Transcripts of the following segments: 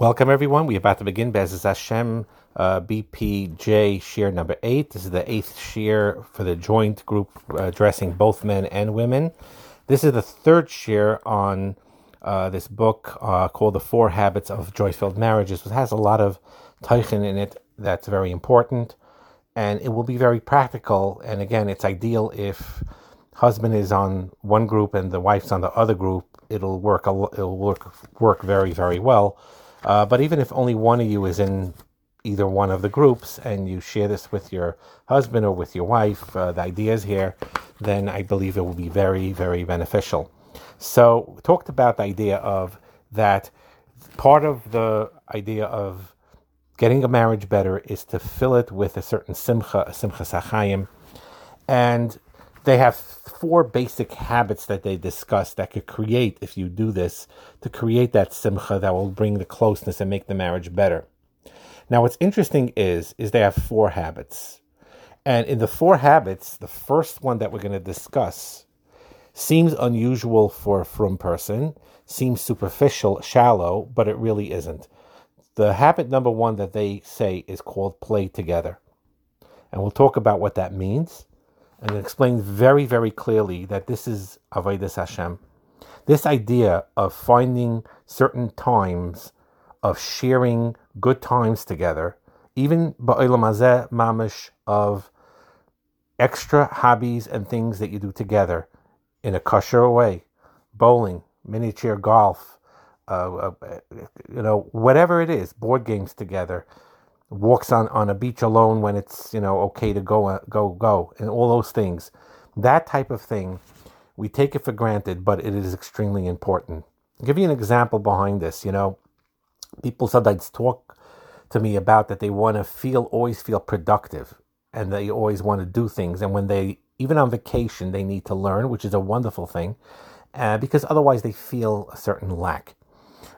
Welcome, everyone. We're about to begin Bezes Hashem uh, BPJ Shiur number eight. This is the eighth Shiur for the joint group uh, addressing both men and women. This is the third Shiur on uh, this book uh, called The Four Habits of Joy-Filled Marriages. It has a lot of teichen in it that's very important, and it will be very practical. And again, it's ideal if husband is on one group and the wife's on the other group. It'll work. It'll work work very very well uh, but even if only one of you is in either one of the groups and you share this with your husband or with your wife, uh, the ideas here, then I believe it will be very, very beneficial. So, talked about the idea of that part of the idea of getting a marriage better is to fill it with a certain simcha, a simchas hachayim. And they have four basic habits that they discuss that could create, if you do this, to create that simcha that will bring the closeness and make the marriage better. Now, what's interesting is, is they have four habits. And in the four habits, the first one that we're going to discuss seems unusual for a frum person, seems superficial, shallow, but it really isn't. The habit number one that they say is called play together. And we'll talk about what that means and explained very, very clearly that this is Avodas Hashem. This idea of finding certain times of sharing good times together, even ba'olam hazeh mamish of extra hobbies and things that you do together in a kosher way, bowling, miniature golf, uh, uh, you know, whatever it is, board games together, walks on, on a beach alone when it's you know okay to go uh, go go and all those things. That type of thing we take it for granted but it is extremely important. I'll give you an example behind this you know. People sometimes talk to me about that they want to feel always feel productive and they always want to do things and when they even on vacation they need to learn which is a wonderful thing uh, because otherwise they feel a certain lack.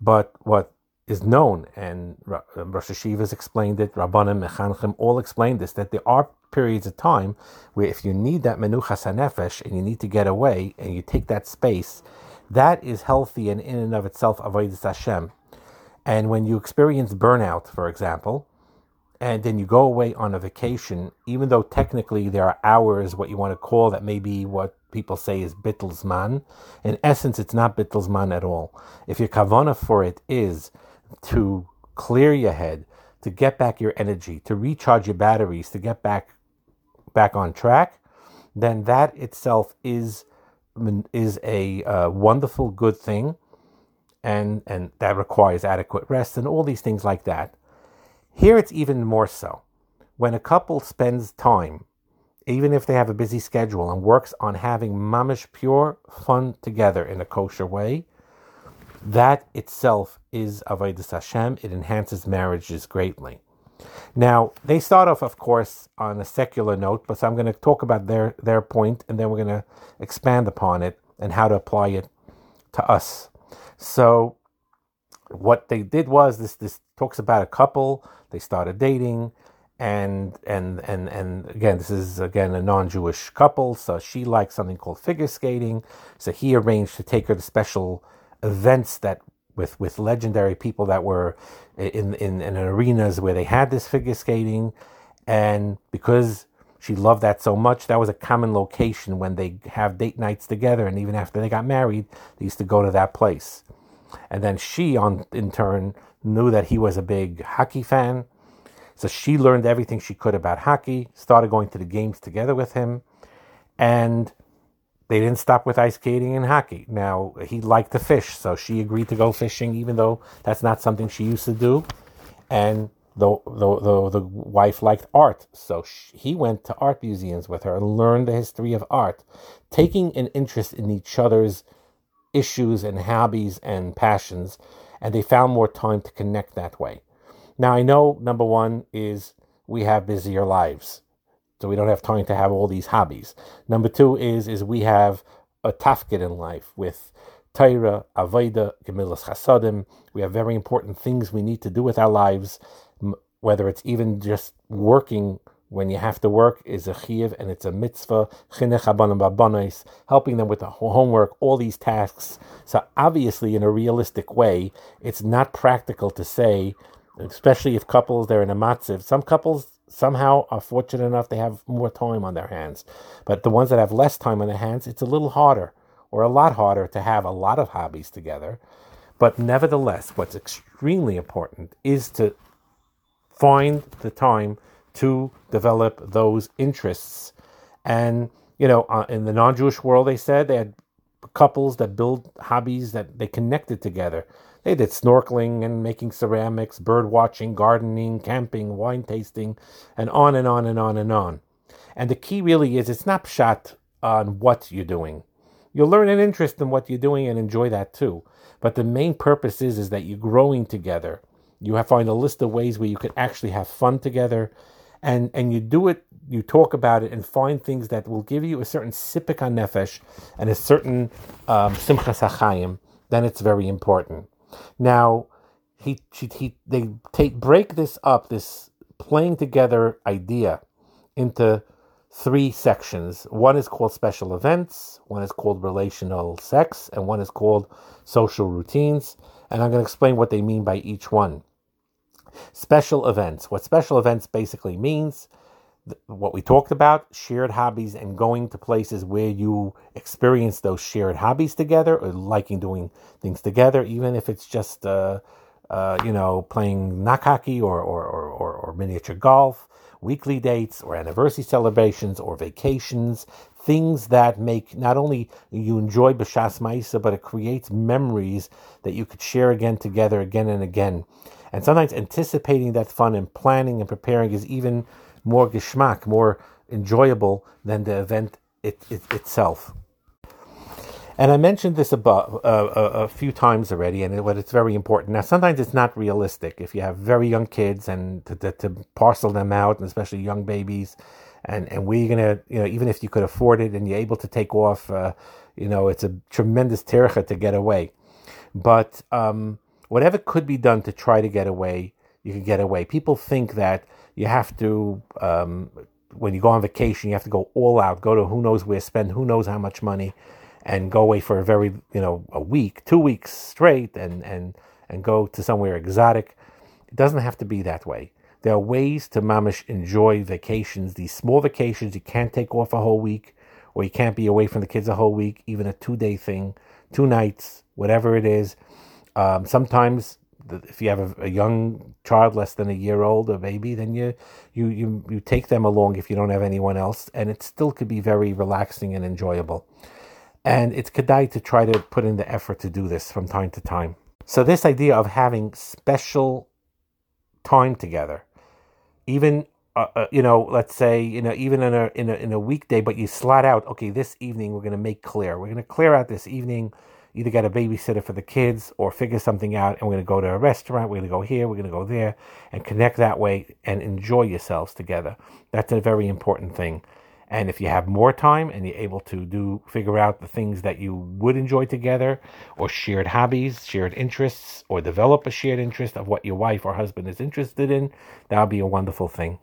But what is known, and um, Rosh Yeshivas explained it, Rabbanim, Mechanchim all explained this, that there are periods of time where if you need that menuchas hanefesh and you need to get away and you take that space, that is healthy and in and of itself avodas Hashem. And when you experience burnout, for example, and then you go away on a vacation, even though technically there are hours, what you want to call that may be what people say is bittul zman. In essence, it's not bittul zman at all. If your kavana for it is to clear your head, to get back your energy, to recharge your batteries, to get back back on track, then that itself is is a uh, wonderful good thing, and and that requires adequate rest and all these things like that. Here it's even more so. When a couple spends time, even if they have a busy schedule, and works on having mamish pure fun together in a kosher way, that itself is Avodah Hashem. It enhances marriages greatly. Now, they start off, of course, on a secular note, but so I'm going to talk about their, their point and then we're going to expand upon it and how to apply it to us. So, what they did was this this talks about a couple, they started dating, and and and and again this is again a non-jewish couple so she likes something called figure skating so he arranged to take her to special events that with with legendary people that were in in, in arenas where they had this figure skating, and because she loved that so much, that was a common location when they have date nights together, and even after they got married, they used to go to that place. And then she, on in turn, knew that he was a big hockey fan, so she learned everything she could about hockey, started going to the games together with him, and they didn't stop with ice skating and hockey. Now, he liked to fish, so she agreed to go fishing, even though that's not something she used to do. And the, the, the, the wife liked art, so she, he went to art museums with her and learned the history of art, taking an interest in each other's issues and hobbies and passions, and they found more time to connect that way. Now, I know number one is we have busier lives so we don't have time to have all these hobbies. Number two is is we have a tafkid in life with Torah, Avodah, Gemilas Chasadim. We have very important things we need to do with our lives, whether it's even just working when you have to work is a chiv and it's a mitzvah, helping them with the homework, all these tasks. So obviously, in a realistic way, it's not practical to say, especially if couples they're in a matziv. Some couples somehow are fortunate enough they have more time on their hands, but the ones that have less time on their hands, it's a little harder or a lot harder to have a lot of hobbies together. But nevertheless, what's extremely important is to find the time to develop those interests. And, you know, uh, in the non Jewish world, they said they had couples that build hobbies that they connected together. They did snorkeling and making ceramics, bird watching, gardening, camping, wine tasting, and on and on and on and on. And the key really is it's not shot on what you're doing. You'll learn an interest in what you're doing and enjoy that too. But the main purpose is, is that you're growing together. You find a list of ways where you could actually have fun together and and you do it, you talk about it, and find things that will give you a certain sipuk nefesh and a certain um, simchas hachayim, then it's very important. Now, he, he, he they take break this up, this playing together idea, into three sections. One is called special events, one is called relational sex, and one is called social routines. And I'm going to explain what they mean by each one. Special events. What special events basically means, what we talked about, shared hobbies and going to places where you experience those shared hobbies together or liking doing things together, even if it's just, uh, uh, you know, playing knock hockey or, or, or, or, miniature golf, weekly dates or anniversary celebrations or vacations, things that make not only you enjoy b'shas maaseh, but it creates memories that you could share again together again and again. And sometimes anticipating that fun and planning and preparing is even more geschmack, more enjoyable than the event it, it, itself. And I mentioned this above uh, a, a, few times already, and it, it's very important. Now, sometimes it's not realistic if you have very young kids and to, to, to parcel them out, and especially young babies, and and we're gonna, you know, even if you could afford it and you're able to take off, uh, you know, it's a tremendous tircha to get away. But um, whatever could be done to try to get away, you can get away. People think that you have to, um, when you go on vacation, you have to go all out, go to who knows where, spend who knows how much money, and go away for a very, you know, a week, two weeks straight, and and and go to somewhere exotic. It doesn't have to be that way. There are ways to mamish enjoy vacations. These small vacations you can't take off a whole week, or you can't be away from the kids a whole week, even a two day thing, two nights, whatever it is um, sometimes, if you have a, a, young child less than a year old, a baby, then you, you you you take them along if you don't have anyone else, and it still could be very relaxing and enjoyable. And it's kedai to try to put in the effort to do this from time to time. So this idea of having special time together, even uh, uh, you know, let's say you know, even in a in a in a weekday, but you slot out. Okay, this evening we're going to make clear. We're going to clear out this evening either get a babysitter for the kids or figure something out and we're going to go to a restaurant we're going to go here we're going to go there and connect that way and enjoy yourselves together. That's a very important thing. And if you have more time and you're able to do figure out the things that you would enjoy together or shared hobbies shared interests or develop a shared interest of what your wife or husband is interested in that would be a wonderful thing.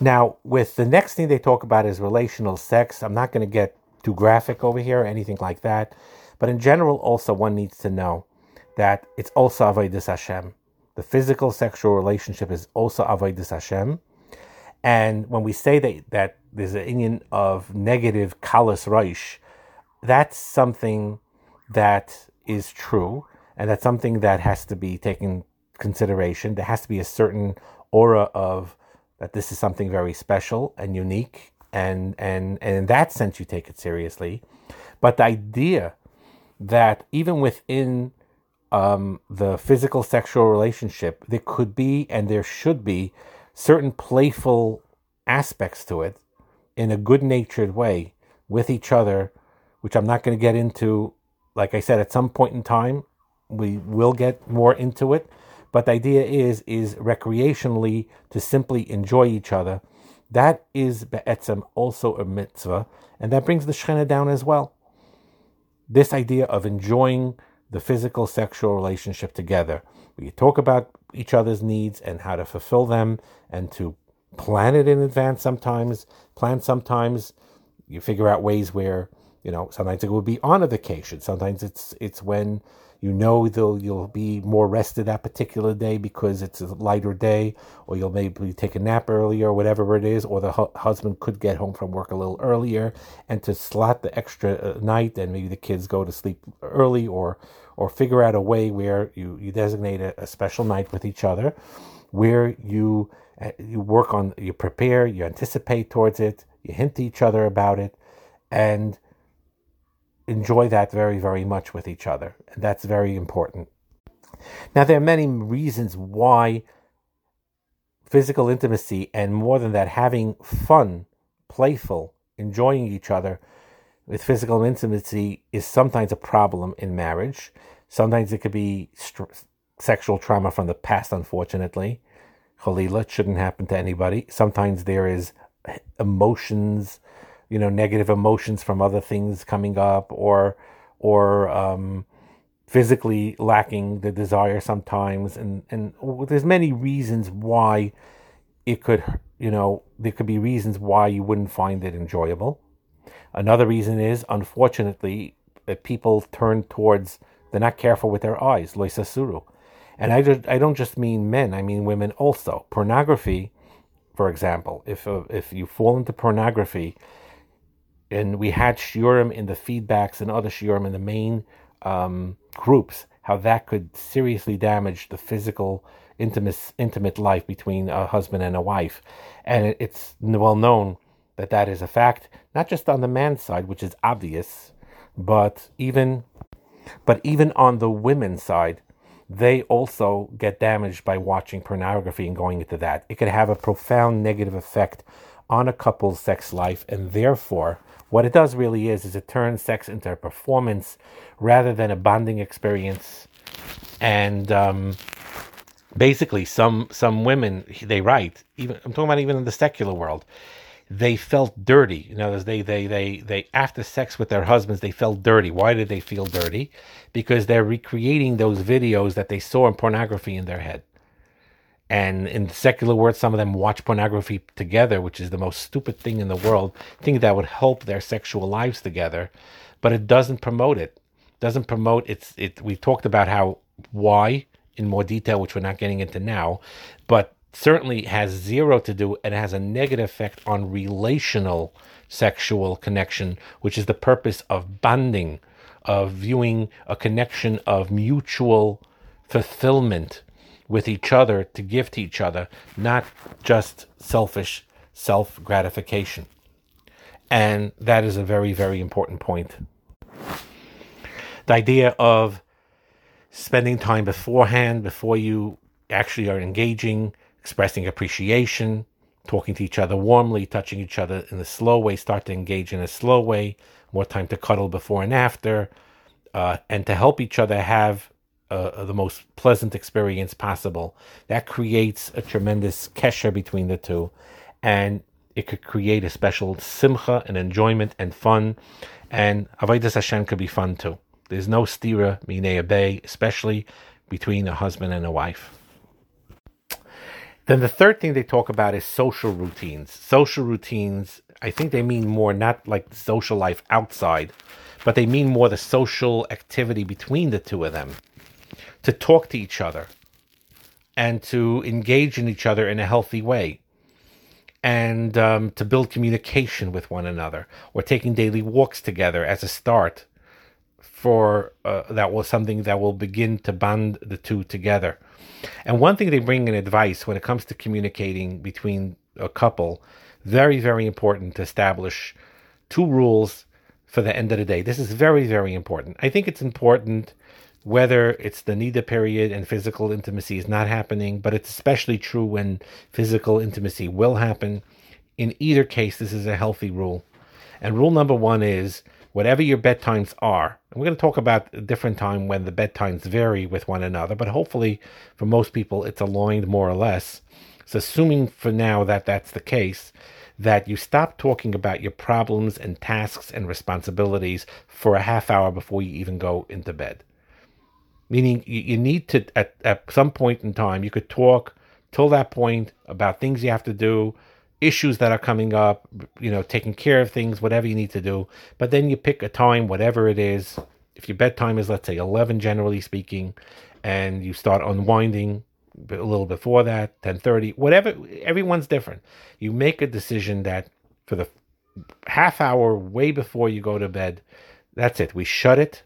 Now with the next thing they talk about is relational sex. I'm not going to get too graphic over here or anything like that. But in general, also one needs to know that it's also avodas Hashem. The physical sexual relationship is also avodas Hashem. And when we say that that there's an inyan of negative kalas reish, that's something that is true, and that's something that has to be taken consideration. There has to be a certain aura of that this is something very special and unique and and and in that sense you take it seriously. But the idea that even within um, the physical sexual relationship there could be and there should be certain playful aspects to it in a good natured way with each other which i'm not going to get into like i said at some point in time we will get more into it. But the idea is is recreationally to simply enjoy each other that is be'etzem also a mitzvah, and that brings the shechina down as well. This idea of enjoying the physical sexual relationship together. We talk about each other's needs and how to fulfill them and to plan it in advance sometimes, plan sometimes. You figure out ways where, you know, sometimes it will be on a vacation. Sometimes it's it's when you know they'll you'll be more rested that particular day because it's a lighter day, or you'll maybe take a nap earlier, or whatever it is, or the hu- husband could get home from work a little earlier, and to slot the extra uh, night, and maybe the kids go to sleep early, or or figure out a way where you you designate a, a special night with each other, where you uh, you work on you prepare, you anticipate towards it, you hint to each other about it, and enjoy that very, very much with each other. And that's very important. Now, there are many reasons why physical intimacy and more than that, having fun, playful, enjoying each other with physical intimacy is sometimes a problem in marriage. Sometimes it could be st- sexual trauma from the past, unfortunately. Khalila, shouldn't happen to anybody. Sometimes there is emotions you know negative emotions from other things coming up or or um, physically lacking the desire sometimes. And and there's many reasons why it could you know there could be reasons why you wouldn't find it enjoyable. Another reason is unfortunately that people turn towards they're not careful with their eyes lo sasuru and I, just, I don't just mean men i mean women also. Pornography for example if uh, if you fall into pornography and we had shiurim in the feedbacks and other shiurim in the main um, groups, how that could seriously damage the physical intimate intimate life between a husband and a wife, and it's well known that that is a fact, not just on the man's side, which is obvious, but even but even on the women's side, they also get damaged by watching pornography and going into that. It could have a profound negative effect on a couple's sex life, and therefore what it does really is is it turns sex into a performance rather than a bonding experience. And um, basically, some some women they write even I'm talking about even in the secular world, they felt dirty. You know, they they they they after sex with their husbands they felt dirty. Why did they feel dirty? Because they're recreating those videos that they saw in pornography in their head. And in the secular world, some of them watch pornography together, which is the most stupid thing in the world. Think that would help their sexual lives together, but it doesn't promote it. Doesn't promote it's it. We've talked about how why in more detail, which we're not getting into now, but certainly has zero to do and has a negative effect on relational sexual connection, which is the purpose of bonding, of viewing a connection of mutual fulfillment with each other to give to each other, not just selfish self gratification. And that is a very, very important point. The idea of spending time beforehand, before you actually are engaging, expressing appreciation, talking to each other warmly, touching each other in a slow way, start to engage in a slow way, more time to cuddle before and after, uh, and to help each other have uh, the most pleasant experience possible. That creates a tremendous kesher between the two, and it could create a special simcha and enjoyment and fun. And avodas Hashem could be fun too. There's no stira minei bay, especially between a husband and a wife. Then the third thing they talk about is social routines. Social routines, I think they mean more not like social life outside, but they mean more the social activity between the two of them to talk to each other and to engage in each other in a healthy way and um, to build communication with one another. Or taking daily walks together as a start for uh, that was something that will begin to bond the two together. And one thing they bring in advice when it comes to communicating between a couple very very important to establish two rules for the end of the day. This is very very important. I think it's important whether it's the nida period and physical intimacy is not happening, but it's especially true when physical intimacy will happen. In either case, this is a healthy rule. And rule number one is whatever your bedtimes are, and we're going to talk about a different time when the bedtimes vary with one another, but hopefully for most people it's aligned more or less. So, assuming for now that that's the case, that you stop talking about your problems and tasks and responsibilities for a half hour before you even go into bed meaning you, you need to at, at some point in time you could talk till that point about things you have to do issues that are coming up, you know, taking care of things, whatever you need to do. But then you pick a time, whatever it is. If your bedtime is, let's say, 11, generally speaking, and you start unwinding a little before that, 10:30, whatever. Everyone's different. You make a decision that for the half hour way before you go to bed, that's it. We shut it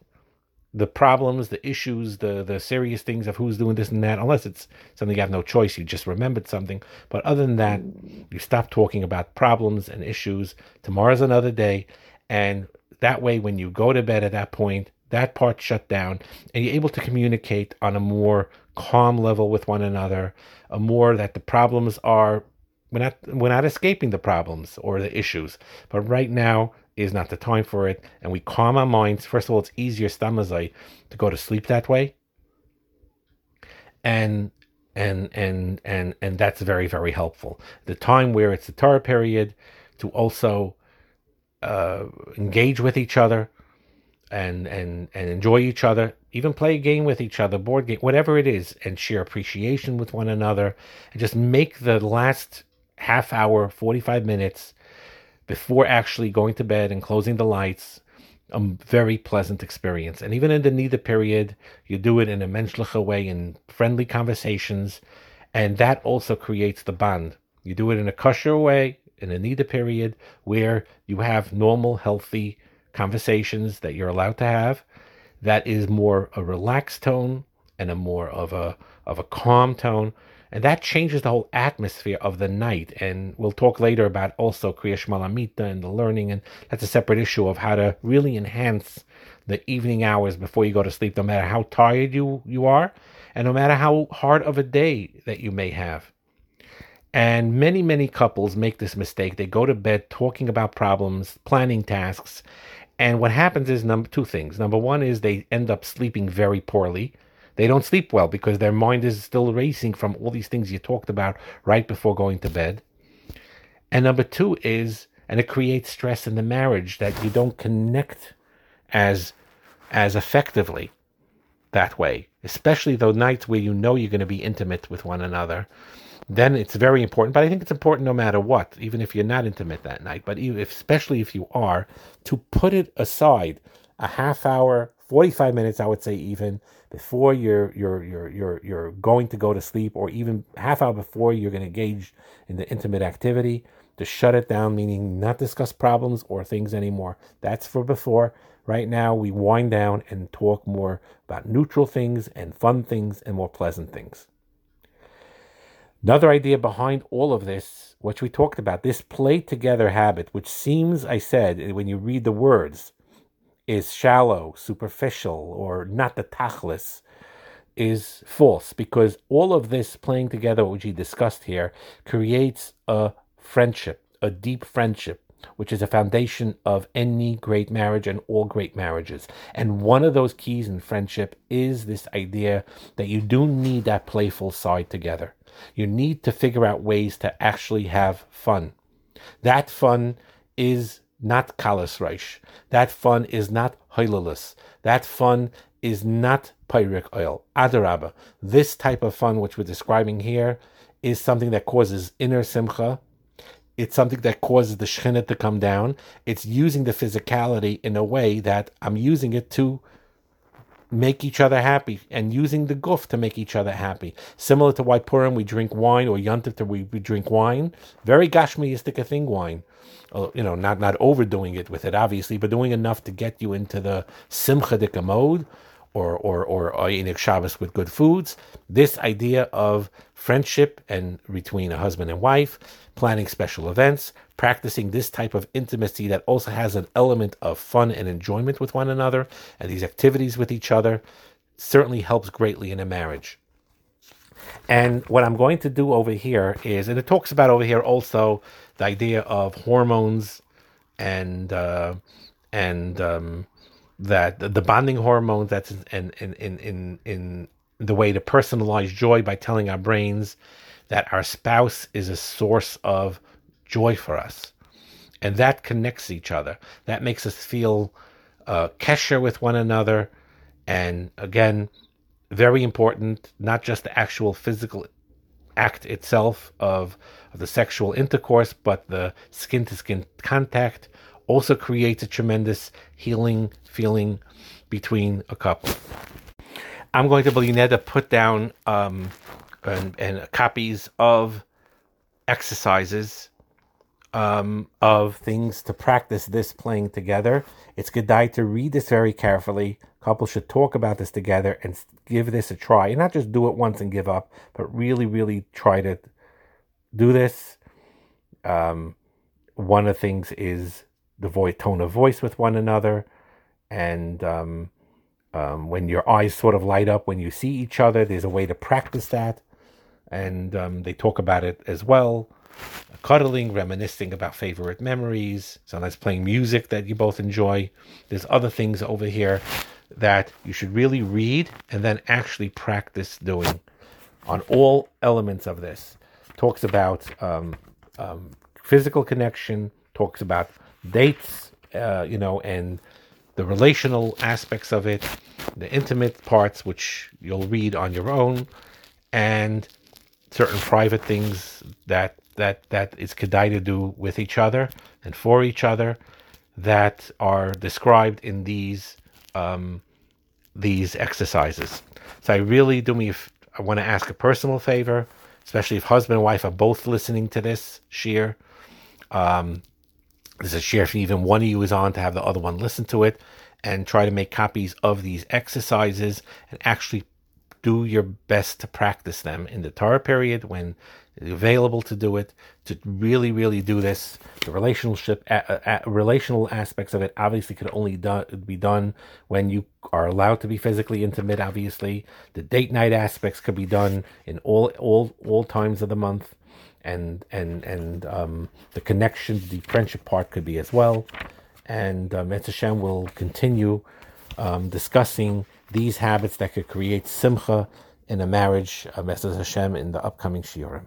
the problems, the issues, the the serious things of who's doing this and that, unless it's something you have no choice, you just remembered something. But other than that, you stop talking about problems and issues. Tomorrow's another day, and that way, when you go to bed at that point, that part shut down, and you're able to communicate on a more calm level with one another, a more that the problems are we're not we're not escaping the problems or the issues, but right now is not the time for it, and we calm our minds. First of all, it's easier stamazai to go to sleep that way, and and and and and that's very very helpful. The time where it's the tahara period to also uh, engage with each other and and and enjoy each other, even play a game with each other, board game, whatever it is, and share appreciation with one another, and just make the last half hour, forty five minutes before actually going to bed and closing the lights a very pleasant experience. And even in the nida period, you do it in a menschliche way, in friendly conversations, and that also creates the bond. You do it in a kosher way, in a nida period, where you have normal, healthy conversations that you're allowed to have. That is more a relaxed tone and a more of a of a calm tone and that changes the whole atmosphere of the night. And we'll talk later about also Kriyas Shema al hamita and the learning, and that's a separate issue of how to really enhance the evening hours before you go to sleep, no matter how tired you, you are, and no matter how hard of a day that you may have. And many, many couples make this mistake. They go to bed talking about problems, planning tasks, and what happens is number two things. Number one is they end up sleeping very poorly they don't sleep well because their mind is still racing from all these things you talked about right before going to bed. And number two is, and it creates stress in the marriage that you don't connect as as effectively that way, especially those nights where you know you're going to be intimate with one another. Then it's very important, but I think it's important no matter what, even if you're not intimate that night, but if, especially if you are, to put it aside a half hour, 45 minutes, I would say even, before you're you're you're you're you're going to go to sleep, or even half hour before you're going to engage in the intimate activity, to shut it down, meaning not discuss problems or things anymore. That's for before. Right now, we wind down and talk more about neutral things and fun things and more pleasant things. Another idea behind all of this, which we talked about, this play together habit, which seems, I said, when you read the words, is shallow, superficial, or not the tachlis is false because all of this playing together, which we discussed here, creates a friendship, a deep friendship, which is a foundation of any great marriage and all great marriages. And one of those keys in friendship is this idea that you do need that playful side together. You need to figure out ways to actually have fun. That fun is not kalas reish. That fun is not hoilalus. That fun is not pyric oil. Adarabba. This type of fun, which we're describing here, is something that causes inner simcha. It's something that causes the shechina to come down. It's using the physicality in a way that I'm using it to make each other happy and using the goof to make each other happy. Similar to why Purim we drink wine or Yantif we, we drink wine. Very gashmiistic a thing wine. Uh, you know, not not overdoing it with it, obviously, but doing enough to get you into the simcha mode or or or Oneg Shabbos with good foods. This idea of friendship and between a husband and wife, planning special events, practicing this type of intimacy that also has an element of fun and enjoyment with one another, and these activities with each other certainly helps greatly in a marriage. And what I'm going to do over here is, and it talks about over here also the idea of hormones and uh, and um, that the bonding hormone that's in in in in in the way to personalize joy by telling our brains that our spouse is a source of joy for us, and that connects each other. That makes us feel uh, kesher with one another, and again, very important. Not just the actual physical act itself of, of the sexual intercourse, but the skin to skin contact also creates a tremendous healing feeling between a couple. I'm going to to put down um, and, and copies of exercises um, of things to practice this playing together. It's good to read this very carefully. Couples should talk about this together and give this a try. And not just do it once and give up, but really, really try to do this. Um, one of the things is the voice, tone of voice with one another. And um, um, when your eyes sort of light up when you see each other, there's a way to practice that. And um, they talk about it as well cuddling, reminiscing about favorite memories, sometimes playing music that you both enjoy. There's other things over here that you should really read and then actually practice doing on all elements of this. Talks about um, um, physical connection, talks about dates, uh, you know, and the relational aspects of it, the intimate parts, which you'll read on your own, and certain private things that that that is kedai to do with each other and for each other that are described in these um, these exercises. So I really do me if I want to ask a personal favor, especially if husband and wife are both listening to this shiur, Um, there's a shiur if even one of you is on to have the other one listen to it and try to make copies of these exercises and actually do your best to practice them in the tahara period when available to do it, to really, really do this. The relationship, relational aspects of it obviously could only do, be done when you are allowed to be physically intimate. Obviously, the date night aspects could be done in all, all, all times of the month, and and and um, the connection, the friendship part could be as well. And um, Hashem will continue um, discussing these habits that could create simcha in a marriage, uh, Hashem, in the upcoming shiurim.